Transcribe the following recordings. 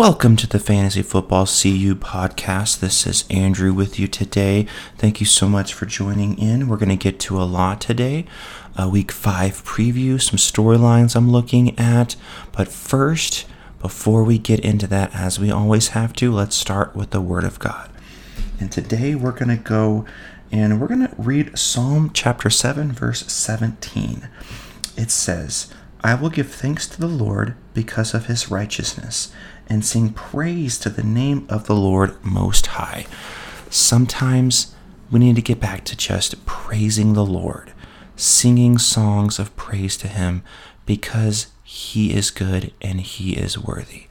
Welcome to the Fantasy Football CU podcast. This is Andrew with you today. Thank you so much for joining in. We're going to get to a lot today. A week five preview, some storylines I'm looking at. But first, before we get into that, as we always have to, let's start with the Word of God. And today we're going to go and we're going to read Psalm chapter 7, verse 17. It says, I will give thanks to the Lord because of his righteousness and sing praise to the name of the Lord Most High. Sometimes we need to get back to just praising the Lord, singing songs of praise to him because he is good and he is worthy.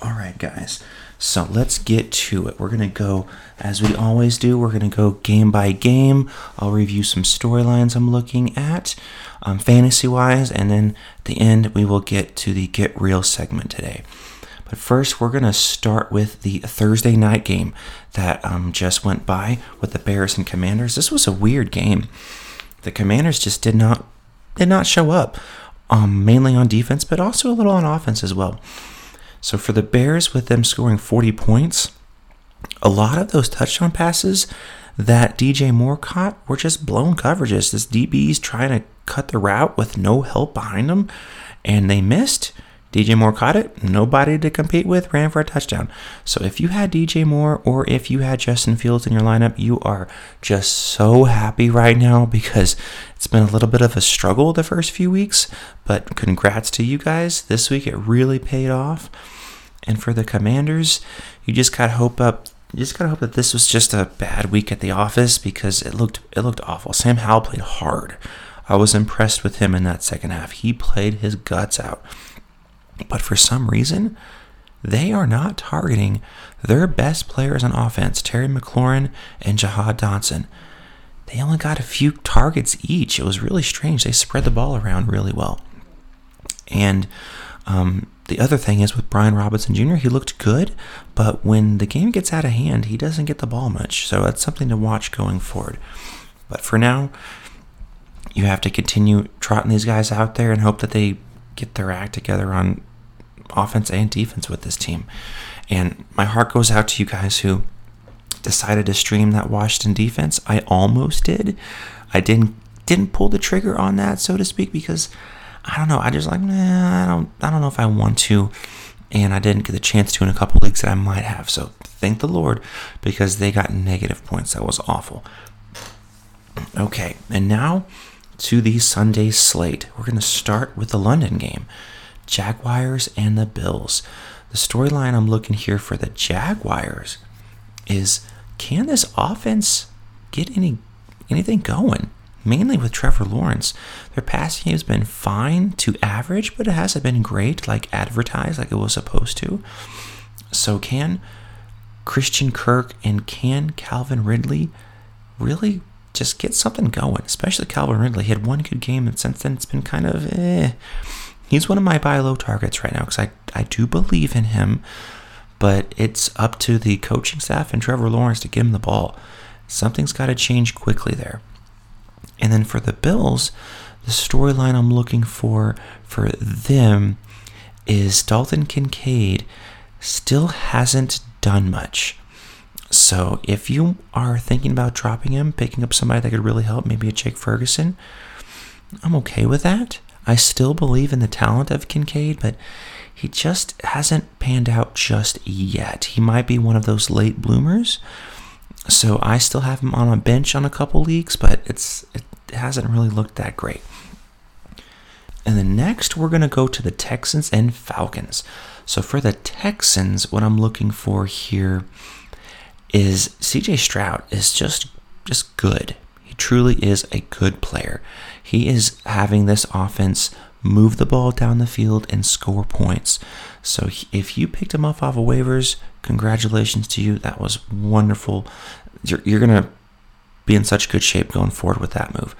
All right, guys. So let's get to it. We're going to go, as we always do, we're going to go game by game. I'll review some storylines I'm looking at, um, fantasy wise, and then at the end, we will get to the Get Real segment today. But first, we're going to start with the Thursday night game that um, just went by with the Bears and Commanders. This was a weird game. The Commanders just did not did not show up, um, mainly on defense, but also a little on offense as well. So for the Bears, with them scoring 40 points, a lot of those touchdown passes that DJ Moore caught were just blown coverages. This DB's trying to cut the route with no help behind them, and they missed. DJ Moore caught it, nobody to compete with, ran for a touchdown. So if you had DJ Moore or if you had Justin Fields in your lineup, you are just so happy right now because it's been a little bit of a struggle the first few weeks. But congrats to you guys. This week it really paid off. And for the Commanders, you just gotta hope up. You just gotta hope that this was just a bad week at the office because it looked it looked awful. Sam Howell played hard. I was impressed with him in that second half. He played his guts out. But for some reason, they are not targeting their best players on offense, Terry McLaurin and Jahan Dotson. They only got a few targets each. It was really strange. They spread the ball around really well. And um, the other thing is with Brian Robinson Jr., he looked good, but when the game gets out of hand, he doesn't get the ball much. So that's something to watch going forward. But for now, you have to continue trotting these guys out there and hope that they get their act together on offense and defense with this team. And my heart goes out to you guys who decided to stream that Washington defense. I almost did. I didn't didn't pull the trigger on that, so to speak, because I don't know. I just like, nah, I don't I don't know if I want to. And I didn't get the chance to in a couple leagues that I might have. So thank the Lord because they got negative points. That was awful. Okay, and now to the Sunday slate. We're going to start with the London game. Jaguars and the Bills. The storyline I'm looking here for the Jaguars is can this offense get any anything going? Mainly with Trevor Lawrence. Their passing game has been fine to average, but it hasn't been great like advertised, like it was supposed to. So can Christian Kirk and can Calvin Ridley really just get something going? Especially Calvin Ridley. He had one good game, and since then it's been kind of eh he's one of my buy low targets right now because I, I do believe in him, but it's up to the coaching staff and Trevor Lawrence to give him the ball. Something's got to change quickly there. And then for the Bills, the storyline I'm looking for for them is Dalton Kincaid still hasn't done much. So if you are thinking about dropping him, picking up somebody that could really help, maybe a Jake Ferguson, I'm okay with that. I still believe in the talent of Kincaid, but he just hasn't panned out just yet. He might be one of those late bloomers. So I still have him on a bench on a couple leagues, but it's it hasn't really looked that great. And then next we're going to go to the Texans and Falcons. So for the Texans, what I'm looking for here is CJ Stroud is just just good. Truly is a good player. He is having this offense move the ball down the field and score points. So if you picked him up off of waivers, congratulations to you. That was wonderful. You're, you're going to be in such good shape going forward with that move.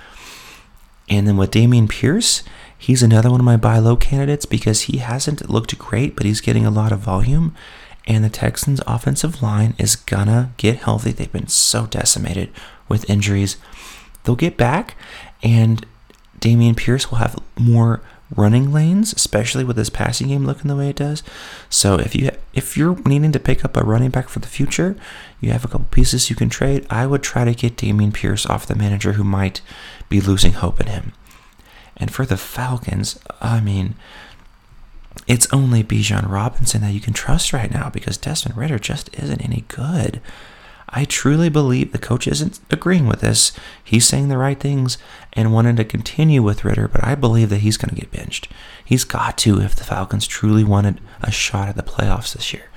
And then with Dameon Pierce, he's another one of my buy low candidates because he hasn't looked great, but he's getting a lot of volume. And the Texans' offensive line is gonna get healthy. They've been so decimated with injuries. They'll get back, and Dameon Pierce will have more running lanes, especially with his passing game looking the way it does. So if you if you're needing to pick up a running back for the future, you have a couple pieces you can trade. I would try to get Dameon Pierce off the manager who might be losing hope in him. And for the Falcons, I mean, it's only Bijan Robinson that you can trust right now because Desmond Ridder just isn't any good. I truly believe the coach isn't agreeing with this. He's saying the right things and wanting to continue with Ridder, but I believe that he's going to get benched. He's got to if the Falcons truly wanted a shot at the playoffs this year.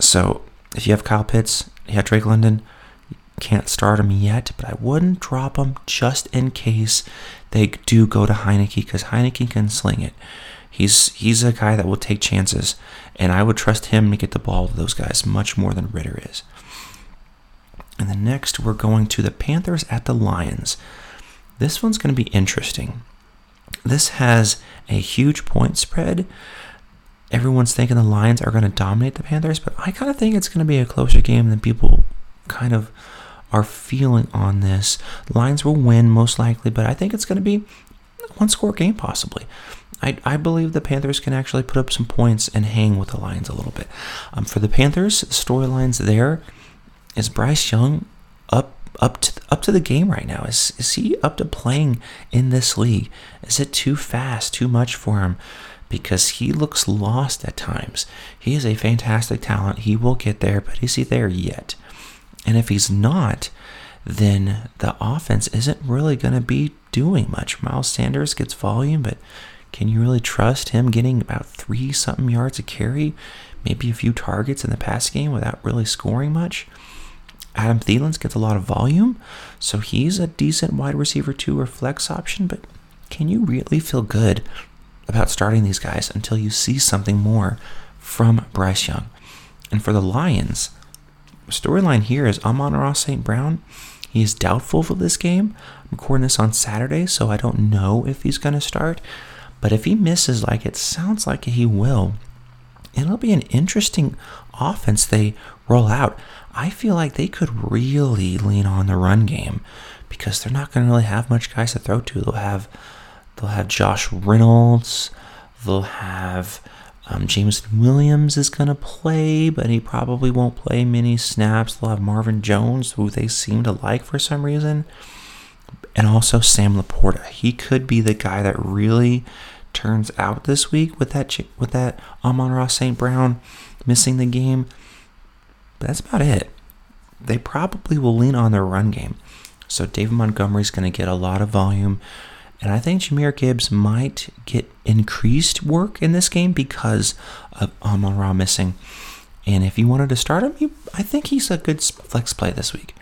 So if you have Kyle Pitts, you have Drake London, can't start him yet, but I wouldn't drop him just in case they do go to Heinicke because Heinicke can sling it. He's he's a guy that will take chances, and I would trust him to get the ball to those guys much more than Ridder is. And then next, we're going to the Panthers at the Lions. This one's going to be interesting. This has a huge point spread. Everyone's thinking the Lions are going to dominate the Panthers, but I kind of think it's going to be a closer game than people kind of are feeling on this. Lions will win most likely, but I think it's going to be one score game possibly. I, I believe the Panthers can actually put up some points and hang with the Lions a little bit. Um, for the Panthers, storylines there is Bryce Young up up to up to the game right now? Is is he up to playing in this league? Is it too fast, too much for him? Because he looks lost at times. He is a fantastic talent. He will get there, but is he there yet? And if he's not, then the offense isn't really going to be doing much. Miles Sanders gets volume, but can you really trust him getting about three something yards a carry, maybe a few targets in the pass game without really scoring much? Adam Thielen gets a lot of volume, so he's a decent wide receiver two or flex option, but can you really feel good about starting these guys until you see something more from Bryce Young? And for the Lions, storyline here is Amon-Ra St. Brown. He is doubtful for this game. I'm recording this on Saturday, so I don't know if he's going to start. But if he misses, like it sounds like he will, it'll be an interesting offense they roll out. I feel like they could really lean on the run game because they're not going to really have much guys to throw to. They'll have they'll have Josh Reynolds. They'll have um, James Williams is going to play, but he probably won't play many snaps. They'll have Marvin Jones, who they seem to like for some reason, and also Sam LaPorta. He could be the guy that really turns out this week with that with that Amon-Ra St. Brown missing the game. But that's about it. They probably will lean on their run game. So David Montgomery's going to get a lot of volume. And I think Jahmyr Gibbs might get increased work in this game because of Amon Ra missing. And if you wanted to start him, you, I think he's a good flex play this week.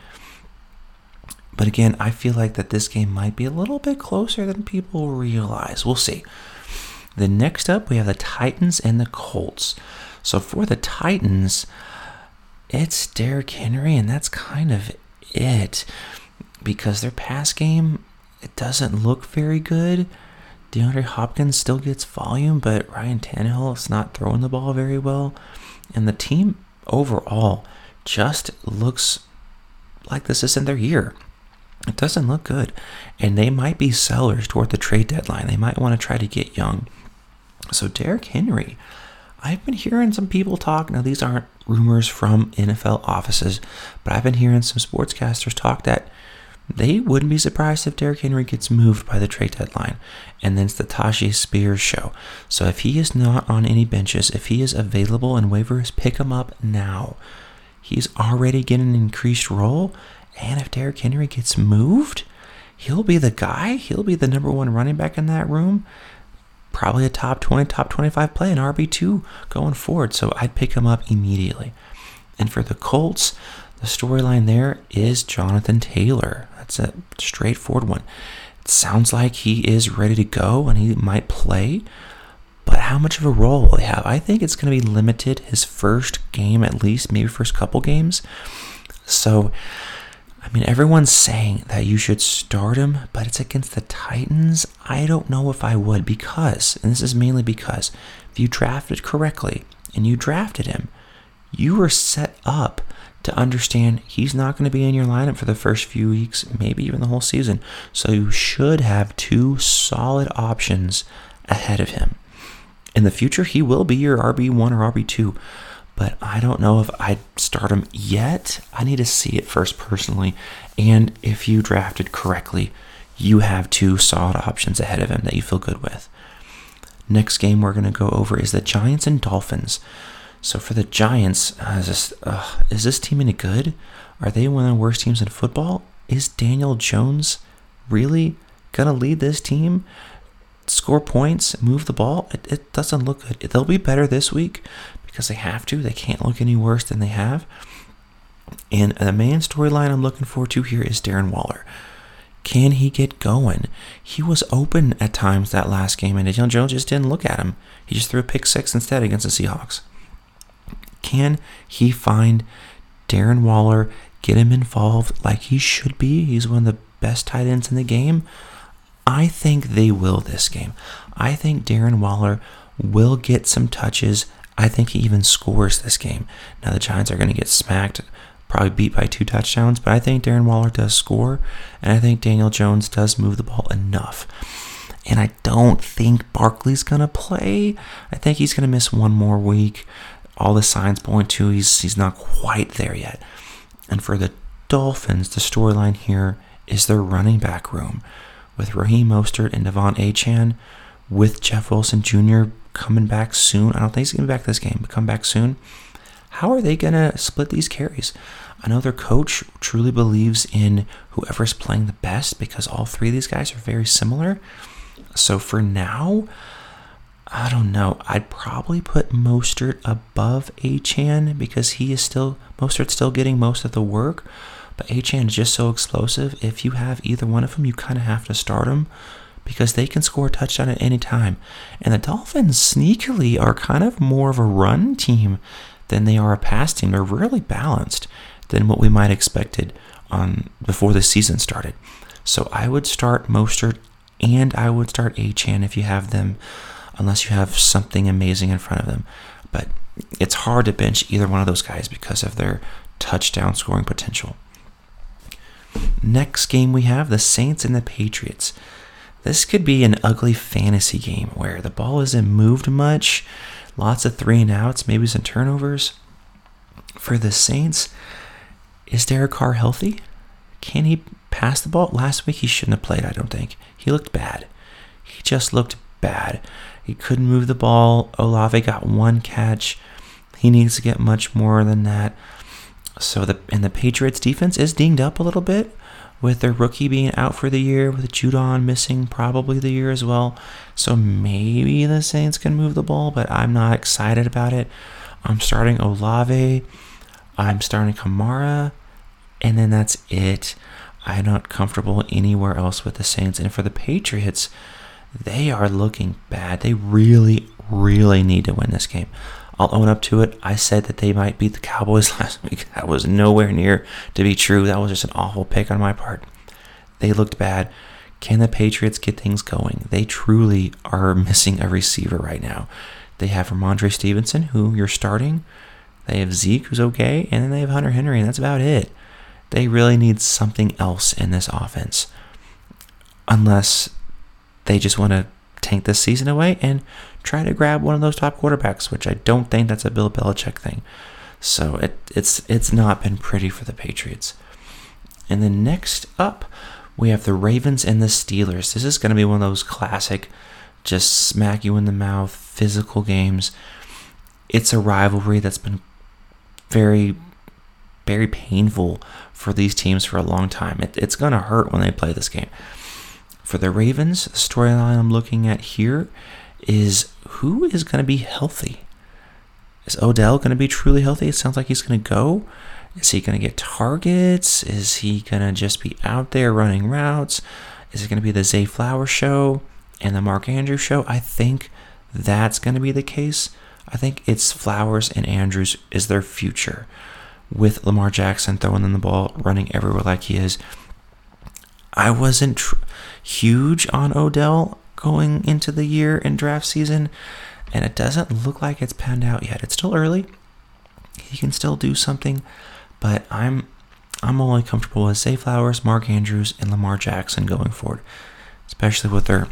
But again, I feel like that this game might be a little bit closer than people realize. We'll see. The next up, we have the Titans and the Colts. So for the Titans, it's Derrick Henry, and that's kind of it. Because their pass game, it doesn't look very good. DeAndre Hopkins still gets volume, but Ryan Tannehill is not throwing the ball very well. And the team overall just looks like this isn't their year. It doesn't look good. And they might be sellers toward the trade deadline. They might want to try to get young. So Derrick Henry, I've been hearing some people talk. Now, these aren't rumors from NFL offices, but I've been hearing some sportscasters talk that they wouldn't be surprised if Derrick Henry gets moved by the trade deadline. And then it's the Tyjae Spears show. So if he is not on any benches, if he is available in waivers, pick him up now. He's already getting an increased role. And if Derrick Henry gets moved, he'll be the guy. He'll be the number one running back in that room probably a top 20, top 25 play in RB2 going forward. So I'd pick him up immediately. And for the Colts, the storyline there is Jonathan Taylor. That's a straightforward one. It sounds like he is ready to go and he might play. But how much of a role will he have? I think it's going to be limited his first game, at least, maybe first couple games. So I mean, everyone's saying that you should start him, but it's against the Titans. I don't know if I would because, and this is mainly because, if you drafted correctly and you drafted him, you were set up to understand he's not going to be in your lineup for the first few weeks, maybe even the whole season. So you should have two solid options ahead of him. In the future, he will be your RB1 or RB2, but I don't know if I'd start him yet. I need to see it first personally. And if you drafted correctly, you have two solid options ahead of him that you feel good with. Next game we're going to go over is the Giants and Dolphins. So for the Giants, uh, is, this, uh, is this team any good? Are they one of the worst teams in football? Is Daniel Jones really going to lead this team? Score points, move the ball? It, it doesn't look good. They'll be better this week because they have to. They can't look any worse than they have. And the main storyline I'm looking forward to here is Darren Waller. Can he get going? He was open at times that last game, and Daniel Jones just didn't look at him. He just threw a pick six instead against the Seahawks. Can he find Darren Waller, get him involved like he should be? He's one of the best tight ends in the game. I think they will this game. I think Darren Waller will get some touches. I think he even scores this game. Now, the Giants are going to get smacked, probably beat by two touchdowns, but I think Darren Waller does score, and I think Daniel Jones does move the ball enough. And I don't think Barkley's going to play. I think he's going to miss one more week all the signs point to he's he's not quite there yet. And for the Dolphins, the storyline here is their running back room with Raheem Mostert and De'Von Achane, with Jeff Wilson Jr. coming back soon. I don't think he's going to be back this game, but come back soon. How are they going to split these carries? I know their coach truly believes in whoever's playing the best because all three of these guys are very similar. So for now, I don't know. I'd probably put Mostert above Achane because he is still Mostert's still getting most of the work, but Achane is just so explosive. If you have either one of them, you kind of have to start them because they can score a touchdown at any time. And the Dolphins sneakily are kind of more of a run team than they are a pass team. They're really balanced than what we might expected on before the season started. So I would start Mostert and I would start Achane if you have them unless you have something amazing in front of them. But it's hard to bench either one of those guys because of their touchdown scoring potential. Next game we have the Saints and the Patriots. This could be an ugly fantasy game where the ball isn't moved much, lots of three and outs, maybe some turnovers. For the Saints, is Derek Carr healthy? Can he pass the ball? Last week he shouldn't have played, I don't think. He looked bad. He just looked bad. He couldn't move the ball. Olave got one catch. He needs to get much more than that. So the and the Patriots defense is dinged up a little bit with their rookie being out for the year, with Judon missing probably the year as well. So maybe the Saints can move the ball, but I'm not excited about it. I'm starting Olave. I'm starting Kamara, and then that's it. I'm not comfortable anywhere else with the Saints. And for the Patriots, they are looking bad. They really, really need to win this game. I'll own up to it. I said that they might beat the Cowboys last week. That was nowhere near to be true. That was just an awful pick on my part. They looked bad. Can the Patriots get things going? They truly are missing a receiver right now. They have Rhamondre Stevenson, who you're starting. They have Zeke, who's okay. And then they have Hunter Henry, and that's about it. They really need something else in this offense. Unless they just want to tank this season away and try to grab one of those top quarterbacks, which I don't think that's a Bill Belichick thing. So it, it's it's not been pretty for the Patriots. And then next up, we have the Ravens and the Steelers. This is going to be one of those classic, just smack you in the mouth, physical games. It's a rivalry that's been very, very painful for these teams for a long time. It, it's going to hurt when they play this game. For the Ravens, the storyline I'm looking at here is who is going to be healthy? Is Odell going to be truly healthy? It sounds like he's going to go. Is he going to get targets? Is he going to just be out there running routes? Is it going to be the Zay Flower show and the Mark Andrews show? I think that's going to be the case. I think it's Flowers and Andrews is their future with Lamar Jackson throwing them the ball, running everywhere like he is. I wasn't tr- huge on Odell going into the year and draft season, and it doesn't look like it's panned out yet. It's still early. He can still do something, but I'm I'm only comfortable with Zay Flowers, Mark Andrews, and Lamar Jackson going forward, especially with their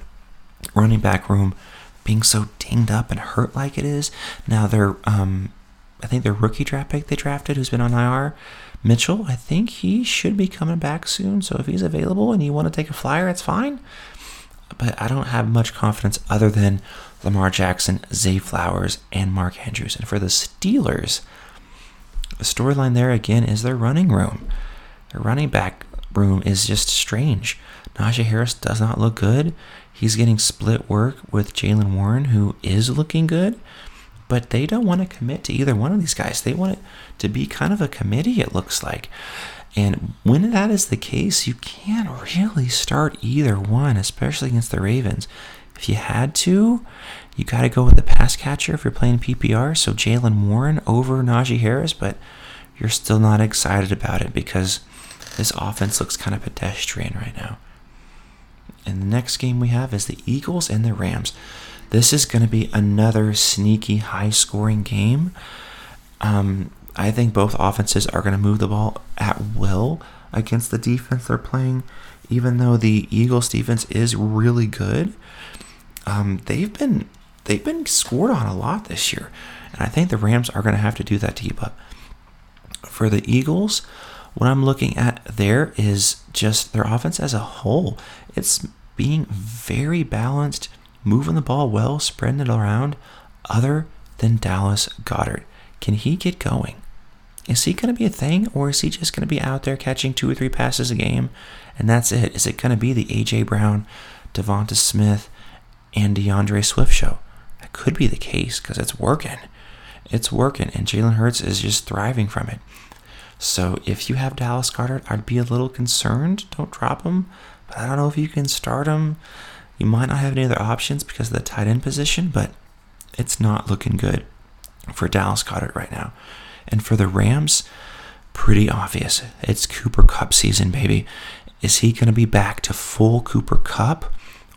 running back room being so dinged up and hurt like it is. Now their um, I think their rookie draft pick they drafted, who's been on IR, Mitchell. I think he should be coming back soon. So if he's available and you want to take a flyer, it's fine. But I don't have much confidence other than Lamar Jackson, Zay Flowers, and Mark Andrews. And for the Steelers, the storyline there again is their running room. Their running back room is just strange. Najee Harris does not look good. He's getting split work with Jaylen Warren, who is looking good, but they don't want to commit to either one of these guys. They want it to be kind of a committee, it looks like. And when that is the case, you can't really start either one, especially against the Ravens. If you had to, you got to go with the pass catcher if you're playing PPR. So Jaylen Warren over Najee Harris, but you're still not excited about it because this offense looks kind of pedestrian right now. And the next game we have is the Eagles and the Rams. This is going to be another sneaky, high scoring game. Um, I think both offenses are going to move the ball at will against the defense they're playing. Even though the Eagles defense is really good, um, they've been they've been scored on a lot this year, and I think the Rams are going to have to do that to keep up. For the Eagles, what I'm looking at there is just their offense as a whole. It's being very balanced, moving the ball well, spreading it around, other than Dallas Goedert, Can he get going? Is he going to be a thing, or is he just going to be out there catching two or three passes a game, and that's it? Is it going to be the A.J. Brown, Devonta Smith, and D'Andre Swift show? That could be the case because it's working. It's working, and Jalen Hurts is just thriving from it. So if you have Dallas Goedert, I'd be a little concerned. Don't drop him, but I don't know if you can start him. You might not have any other options because of the tight end position, but it's not looking good for Dallas Goedert right now. And for the Rams, pretty obvious. It's Cooper Kupp season, baby. Is he going to be back to full Cooper Kupp?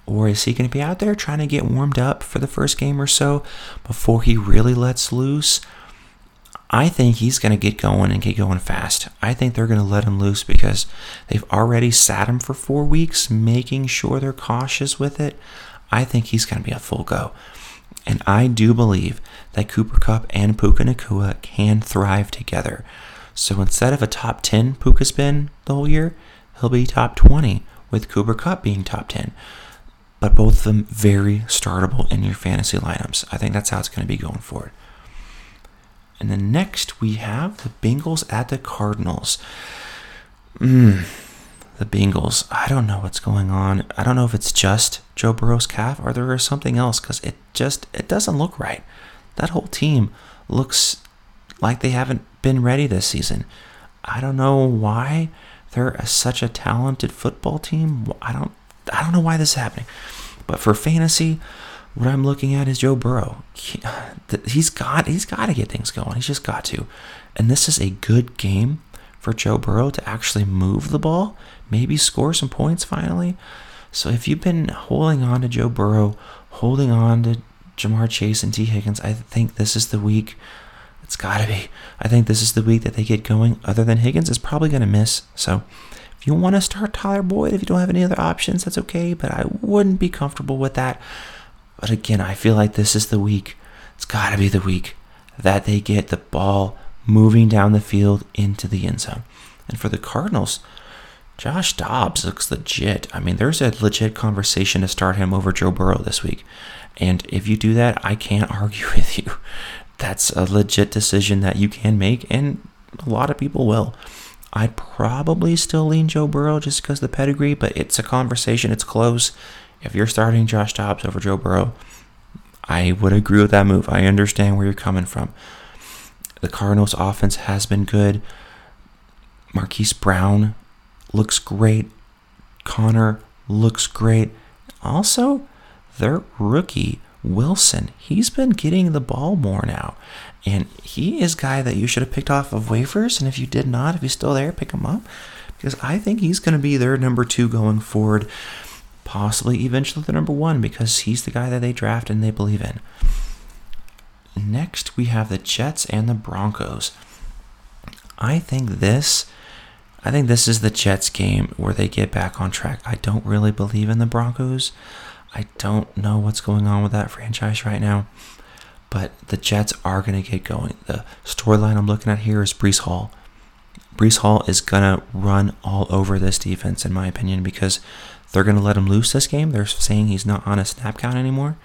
Or is he going to be out there trying to get warmed up for the first game or so before he really lets loose? I think he's going to get going and get going fast. I think they're going to let him loose because they've already sat him for four weeks, making sure they're cautious with it. I think he's going to be a full go. And I do believe that Cooper Kupp and Puka Nacua can thrive together. So instead of a top 10 Puka's been the whole year, he'll be top 20 with Cooper Kupp being top 10. But both of them very startable in your fantasy lineups. I think that's how it's going to be going forward. And then next we have the Bengals at the Cardinals. Mm, the Bengals. I don't know what's going on. I don't know if it's just Joe Burrow's calf or there is something else because it just it doesn't look right. That whole team looks like they haven't been ready this season. I don't know why they're a, such a talented football team. I don't I don't know why this is happening. But for fantasy, what I'm looking at is Joe Burrow. He, he's got he's got to get things going. He's just got to. And this is a good game for Joe Burrow to actually move the ball, maybe score some points finally. So if you've been holding on to Joe Burrow, holding on to Ja'Marr Chase and Tee Higgins, I think this is the week. It's got to be. I think this is the week that they get going. Other than Higgins is probably going to miss. So if you want to start Tyler Boyd, if you don't have any other options, that's okay. But I wouldn't be comfortable with that. But again, I feel like this is the week. It's got to be the week that they get the ball moving down the field into the end zone. And for the Cardinals, Josh Dobbs looks legit. I mean, there's a legit conversation to start him over Joe Burrow this week. And if you do that, I can't argue with you. That's a legit decision that you can make, and a lot of people will. I'd probably still lean Joe Burrow just because the pedigree, but it's a conversation. It's close. If you're starting Josh Dobbs over Joe Burrow, I would agree with that move. I understand where you're coming from. The Cardinals' offense has been good. Marquise Brown looks great. Conner looks great. Also, their rookie, Wilson, he's been getting the ball more now. And he is guy that you should have picked off of waivers. And if you did not, if he's still there, pick him up. Because I think he's going to be their number two going forward possibly eventually the number one because he's the guy that they draft and they believe in. Next, we have the Jets and the Broncos. I think this I think this is the Jets game where they get back on track. I don't really believe in the Broncos. I don't know what's going on with that franchise right now. But the Jets are going to get going. The storyline I'm looking at here is Breece Hall. Breece Hall is going to run all over this defense, in my opinion, because they're going to let him loose this game. They're saying he's not on a snap count anymore.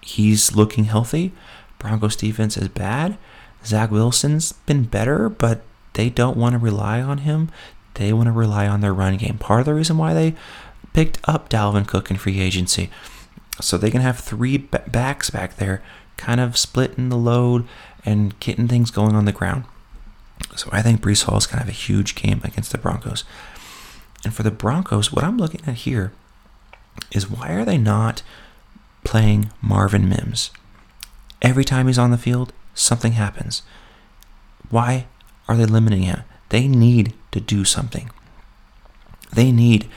He's looking healthy. Broncos defense is bad. Zach Wilson's been better, but they don't want to rely on him. They want to rely on their run game. Part of the reason why they picked up Dalvin Cook in free agency. So they can have three backs back there, kind of splitting the load and getting things going on the ground. So I think Breece Hall is kind of a huge game against the Broncos. And for the Broncos, what I'm looking at here is why are they not playing Marvin Mims? Every time he's on the field, something happens. Why are they limiting him? They need to do something. They need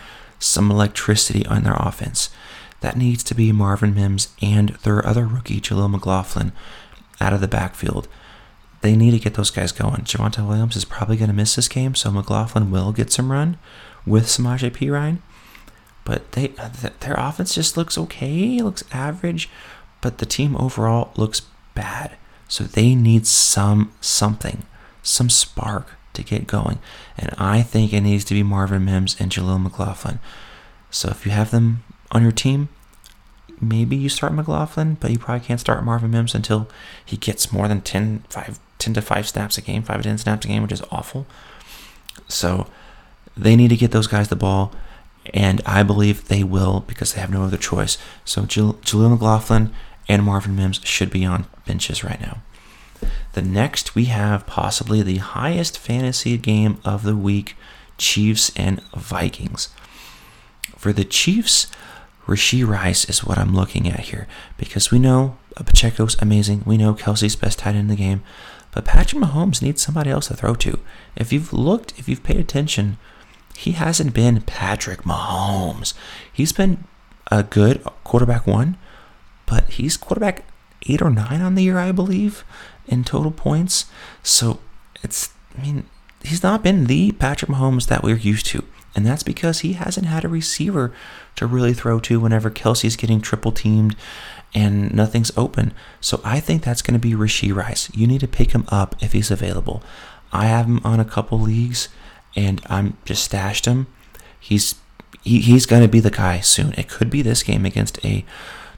some electricity on their offense. That needs to be Marvin Mims and their other rookie, Jaleel McLaughlin, out of the backfield. They need to get those guys going. Javonte Williams is probably going to miss this game, so McLaughlin will get some run with Samaje Perine. But they uh, their offense just looks okay, looks average, but the team overall looks bad. So they need some something some spark to get going. And I think it needs to be Marvin Mims and Jaleel McLaughlin. So if you have them on your team, maybe you start McLaughlin, but you probably can't start Marvin Mims until he gets more than 10, 5, 10 to 5 snaps a game, 5 to 10 snaps a game, which is awful. So they need to get those guys the ball, and I believe they will because they have no other choice. So Jaleel McLaughlin and Marvin Mims should be on benches right now. The next, we have possibly the highest fantasy game of the week Chiefs and Vikings. For the Chiefs, Rashee Rice is what I'm looking at here because we know Pacheco's amazing. We know Kelce's best tight end in the game. But Patrick Mahomes needs somebody else to throw to. If you've looked, if you've paid attention, he hasn't been Patrick Mahomes. He's been a good quarterback one, but he's quarterback eight or nine on the year, I believe in total points. So it's, I mean, he's not been the Patrick Mahomes that we're used to. And that's because he hasn't had a receiver to really throw to whenever Kelce's getting triple teamed and nothing's open. So I think that's going to be Rashee Rice. You need to pick him up if he's available. I have him on a couple leagues and I'm just stashed him. He's he, he's going to be the guy soon. It could be this game against a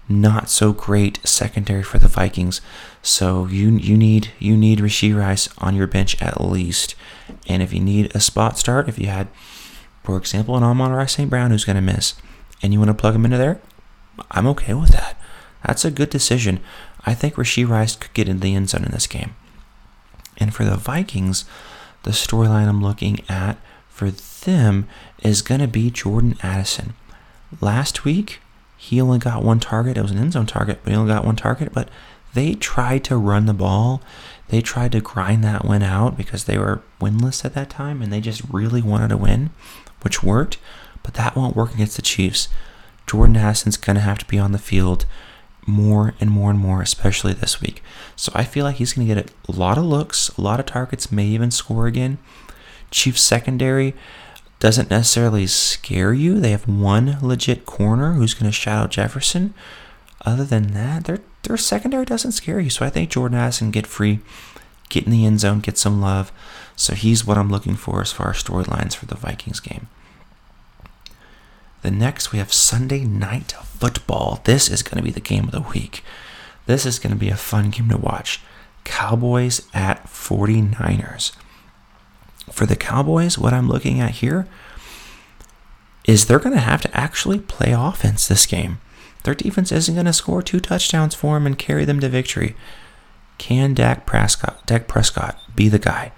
not so great secondary for the Vikings. So you you need you need Rashee Rice on your bench at least. And if you need a spot start, if you had, for example, an Amon-Ra St. Brown who's going to miss, and you want to plug him into there, I'm okay with that. That's a good decision. I think Rashee Rice could get in the end zone in this game. And for the Vikings, the storyline I'm looking at for them is going to be Jordan Addison. Last week, he only got one target. It was an end zone target, but he only got one target. But they tried to run the ball. They tried to grind that one out because they were winless at that time and they just really wanted to win, which worked. But that won't work against the Chiefs. Jordan Addison's going to have to be on the field more and more and more, especially this week. So I feel like he's going to get a lot of looks, a lot of targets, may even score again. Chiefs secondary doesn't necessarily scare you. They have one legit corner who's going to shout out Jefferson. Other than that, their their secondary doesn't scare you. So I think Jordan Addison get free, get in the end zone, get some love. So he's what I'm looking for as far as storylines for the Vikings game. The next we have Sunday night football. This is going to be the game of the week. This is going to be a fun game to watch. Cowboys at 49ers for the Cowboys, what I'm looking at here is they're going to have to actually play offense this game. Their defense isn't going to score two touchdowns for them and carry them to victory. Can Dak Prescott, Dak Prescott be the guy?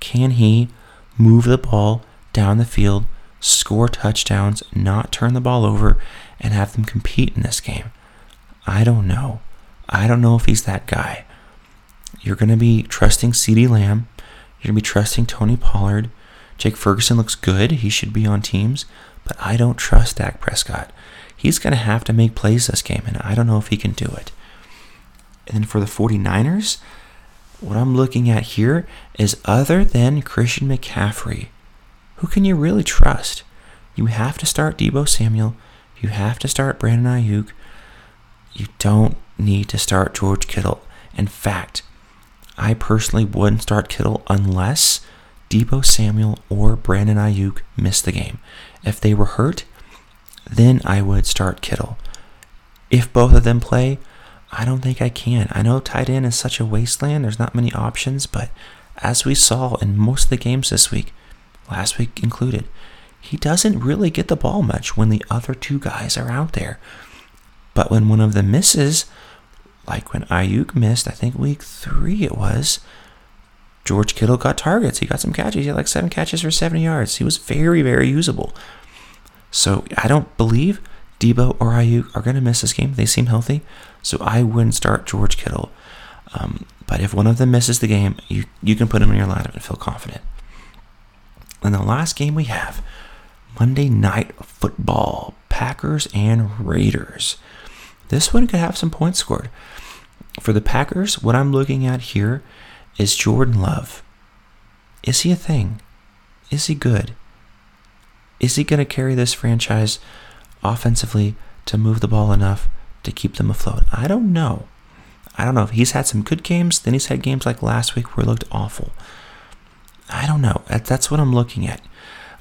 Can he move the ball down the field, score touchdowns, not turn the ball over, and have them compete in this game? I don't know. I don't know if he's that guy. You're going to be trusting CeeDee Lamb. You're going to be trusting Tony Pollard. Jake Ferguson looks good. He should be on teams. But I don't trust Dak Prescott. He's going to have to make plays this game, and I don't know if he can do it. And then for the 49ers, what I'm looking at here is other than Christian McCaffrey, who can you really trust? You have to start Deebo Samuel. You have to start Brandon Aiyuk. You don't need to start George Kittle. In fact, I personally wouldn't start Kittle unless Deebo Samuel or Brandon Aiyuk missed the game. If they were hurt, then I would start Kittle. If both of them play, I don't think I can. I know tight end is such a wasteland. There's not many options, but as we saw in most of the games this week, last week included, he doesn't really get the ball much when the other two guys are out there. But when one of them misses, like when Aiyuk missed, I think week three it was, George Kittle got targets. He got some catches. He had like seven catches for 70 yards. He was very, very usable. So I don't believe Deebo or Aiyuk are going to miss this game. They seem healthy. So I wouldn't start George Kittle. Um, but if one of them misses the game, you, you can put him in your lineup and feel confident. And the last game we have Monday Night Football Packers and Raiders. This one could have some points scored. For the Packers, what I'm looking at here is Jordan Love. Is he a thing? Is he good? Is he going to carry this franchise offensively to move the ball enough to keep them afloat? I don't know. I don't know. If he's had some good games, then he's had games like last week where he looked awful. I don't know. That's what I'm looking at.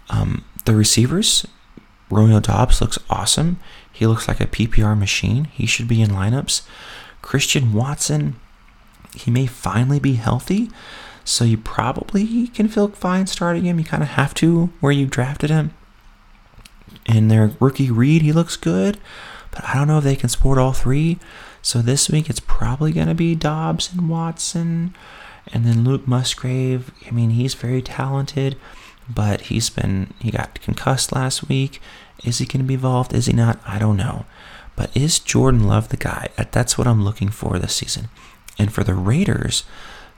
Um, the receivers, Romeo Doubs looks awesome. He looks like a PPR machine. He should be in lineups. Christian Watson, he may finally be healthy. So you probably can feel fine starting him. You kind of have to where you drafted him. And their rookie Reed, he looks good, but I don't know if they can support all three. So this week it's probably going to be Doubs and Watson, and then Luke Musgrave. I mean, he's very talented, but he's been he got concussed last week. Is he going to be involved? Is he not? I don't know. But is Jordan Love the guy? That's what I'm looking for this season. And for the Raiders,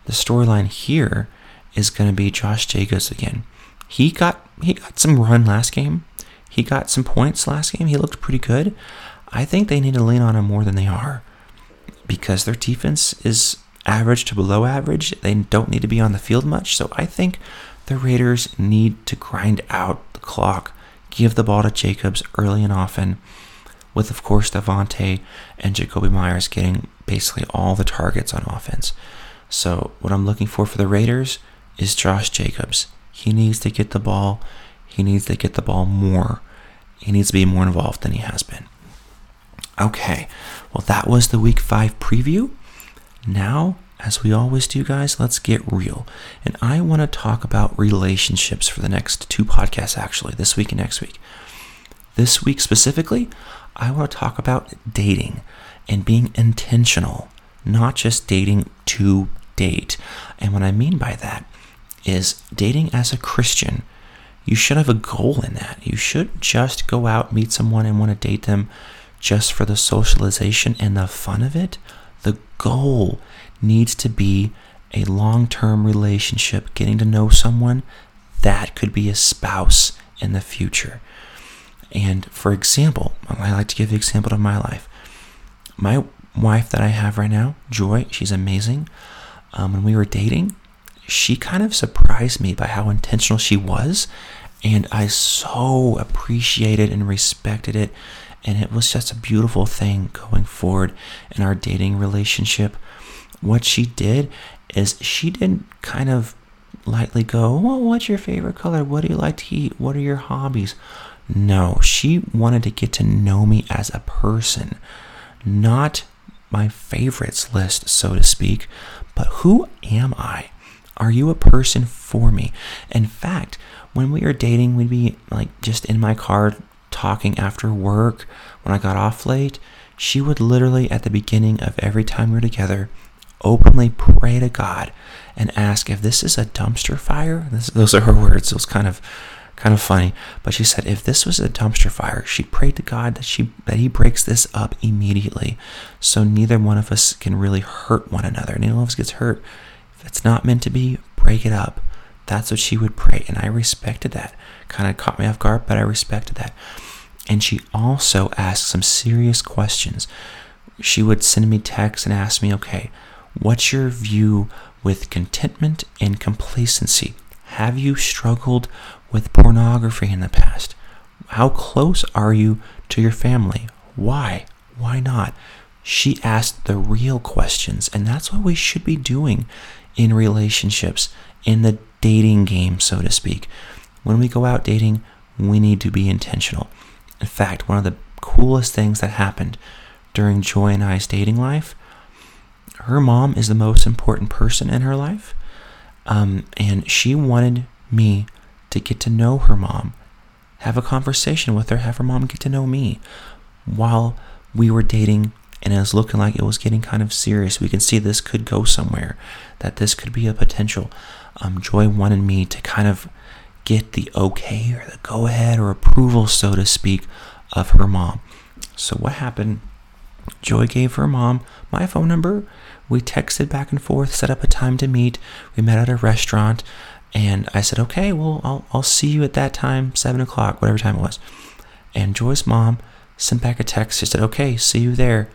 the storyline here is going to be Josh Jacobs again. He got he got some run last game. He got some points last game. He looked pretty good. I think they need to lean on him more than they are because their defense is average to below average. They don't need to be on the field much. So I think the Raiders need to grind out the clock, give the ball to Jacobs early and often, with, of course, Davante and Jakobi Meyers getting basically all the targets on offense. So, what I'm looking for for the Raiders is Josh Jacobs. He needs to get the ball. He needs to get the ball more. He needs to be more involved than he has been. Okay, well, that was the week five preview. Now, as we always do, guys, let's get real. And I want to talk about relationships for the next two podcasts, actually, this week and next week. This week specifically, I want to talk about dating and being intentional, not just dating to date. And what I mean by that is dating as a Christian. You should have a goal in that. You should just go out, meet someone, and want to date them just for the socialization and the fun of it. The goal needs to be a long term relationship, getting to know someone that could be a spouse in the future. And for example, I like to give the example of my life. My wife that I have right now, Joy, she's amazing. Um, when we were dating, she kind of surprised me by how intentional she was. And I so appreciated and respected it. And it was just a beautiful thing going forward in our dating relationship. What she did is she didn't kind of lightly go, Well, what's your favorite color? What do you like to eat? What are your hobbies? No, she wanted to get to know me as a person, not my favorites list, so to speak, but who am I? Are you a person for me? In fact, when we were dating, we'd be like just in my car talking after work when I got off late. She would literally, at the beginning of every time we were together, openly pray to God and ask if this is a dumpster fire. This, those are her words. It was kind of kind of funny. But she said if this was a dumpster fire, she prayed to God that she that He breaks this up immediately, so neither one of us can really hurt one another. Neither one of us gets hurt. If it's not meant to be, break it up. That's what she would pray, and I respected that. Kind of caught me off guard, but I respected that. And she also asked some serious questions. She would send me texts and ask me, okay, what's your view with contentment and complacency? Have you struggled with pornography in the past? How close are you to your family? Why? Why not? She asked the real questions, and that's what we should be doing in relationships, in the dating game, so to speak. When we go out dating, we need to be intentional. In fact, one of the coolest things that happened during Joy and I's dating life, her mom is the most important person in her life. Um, and she wanted me to get to know her mom, have a conversation with her, have her mom get to know me while we were dating and it was looking like it was getting kind of serious. We can see this could go somewhere, that this could be a potential. Um, Joy wanted me to kind of get the okay or the go ahead or approval, so to speak, of her mom. So, what happened? Joy gave her mom my phone number. We texted back and forth, set up a time to meet. We met at a restaurant, and I said, "Okay, well, I'll I'll see you at that time, seven o'clock, whatever time it was." And Joy's mom sent back a text. She said, "Okay, see you there.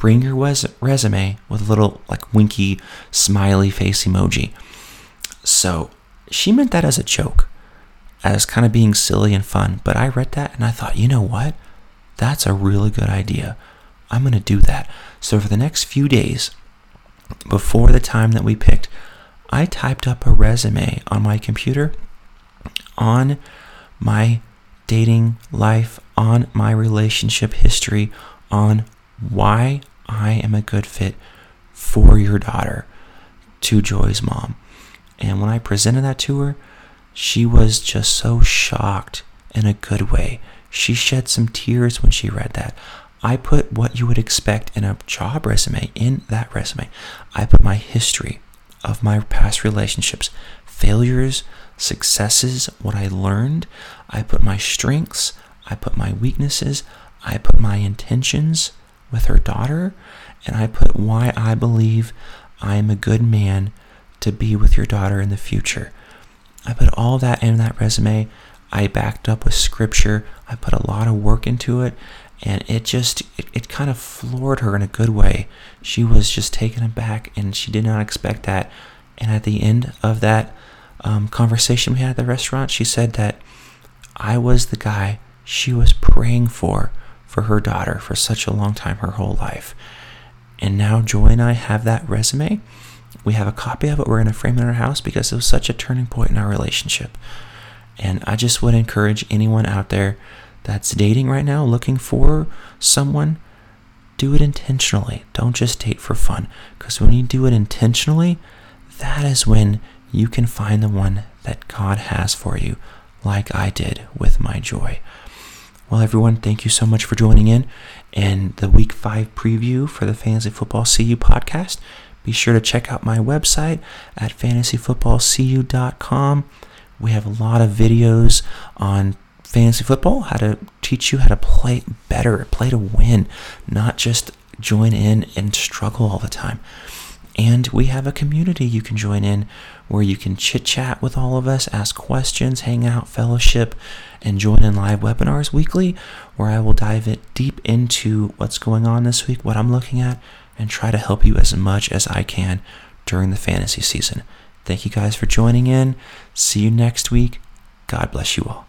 Bring your res- resume with a little like winky smiley face emoji." So she meant that as a joke, as kind of being silly and fun. But I read that and I thought, you know what? That's a really good idea. I'm going to do that. So for the next few days, before the time that we picked, I typed up a resume on my computer on my dating life, on my relationship history, on why I am a good fit for your daughter to Joy's mom. And when I presented that to her, she was just so shocked in a good way. She shed some tears when she read that. I put what you would expect in a job resume in that resume. I put my history of my past relationships, failures, successes, what I learned. I put my strengths, I put my weaknesses, I put my intentions with her daughter, and I put why I believe I am a good man to be with your daughter in the future. I put all that in that resume. I backed up with scripture. I put a lot of work into it, and it just it, it kind of floored her in a good way she was just taken aback and she did not expect that and at the end of that um, conversation we had at the restaurant she said that i was the guy she was praying for for her daughter for such a long time her whole life and now joy and i have that resume we have a copy of it we're going to frame it in our house because it was such a turning point in our relationship and i just would encourage anyone out there that's dating right now, looking for someone, do it intentionally. Don't just date for fun. Because when you do it intentionally, that is when you can find the one that God has for you, like I did with my joy. Well, everyone, thank you so much for joining in and the week five preview for the Fantasy Football CU podcast. Be sure to check out my website at fantasyfootballcu.com. We have a lot of videos on fantasy football, how to teach you how to play better, play to win, not just join in and struggle all the time. And we have a community you can join in where you can chit chat with all of us, ask questions, hang out, fellowship, and join in live webinars weekly where I will dive it deep into what's going on this week, what I'm looking at, and try to help you as much as I can during the fantasy season. Thank you guys for joining in. See you next week. God bless you all.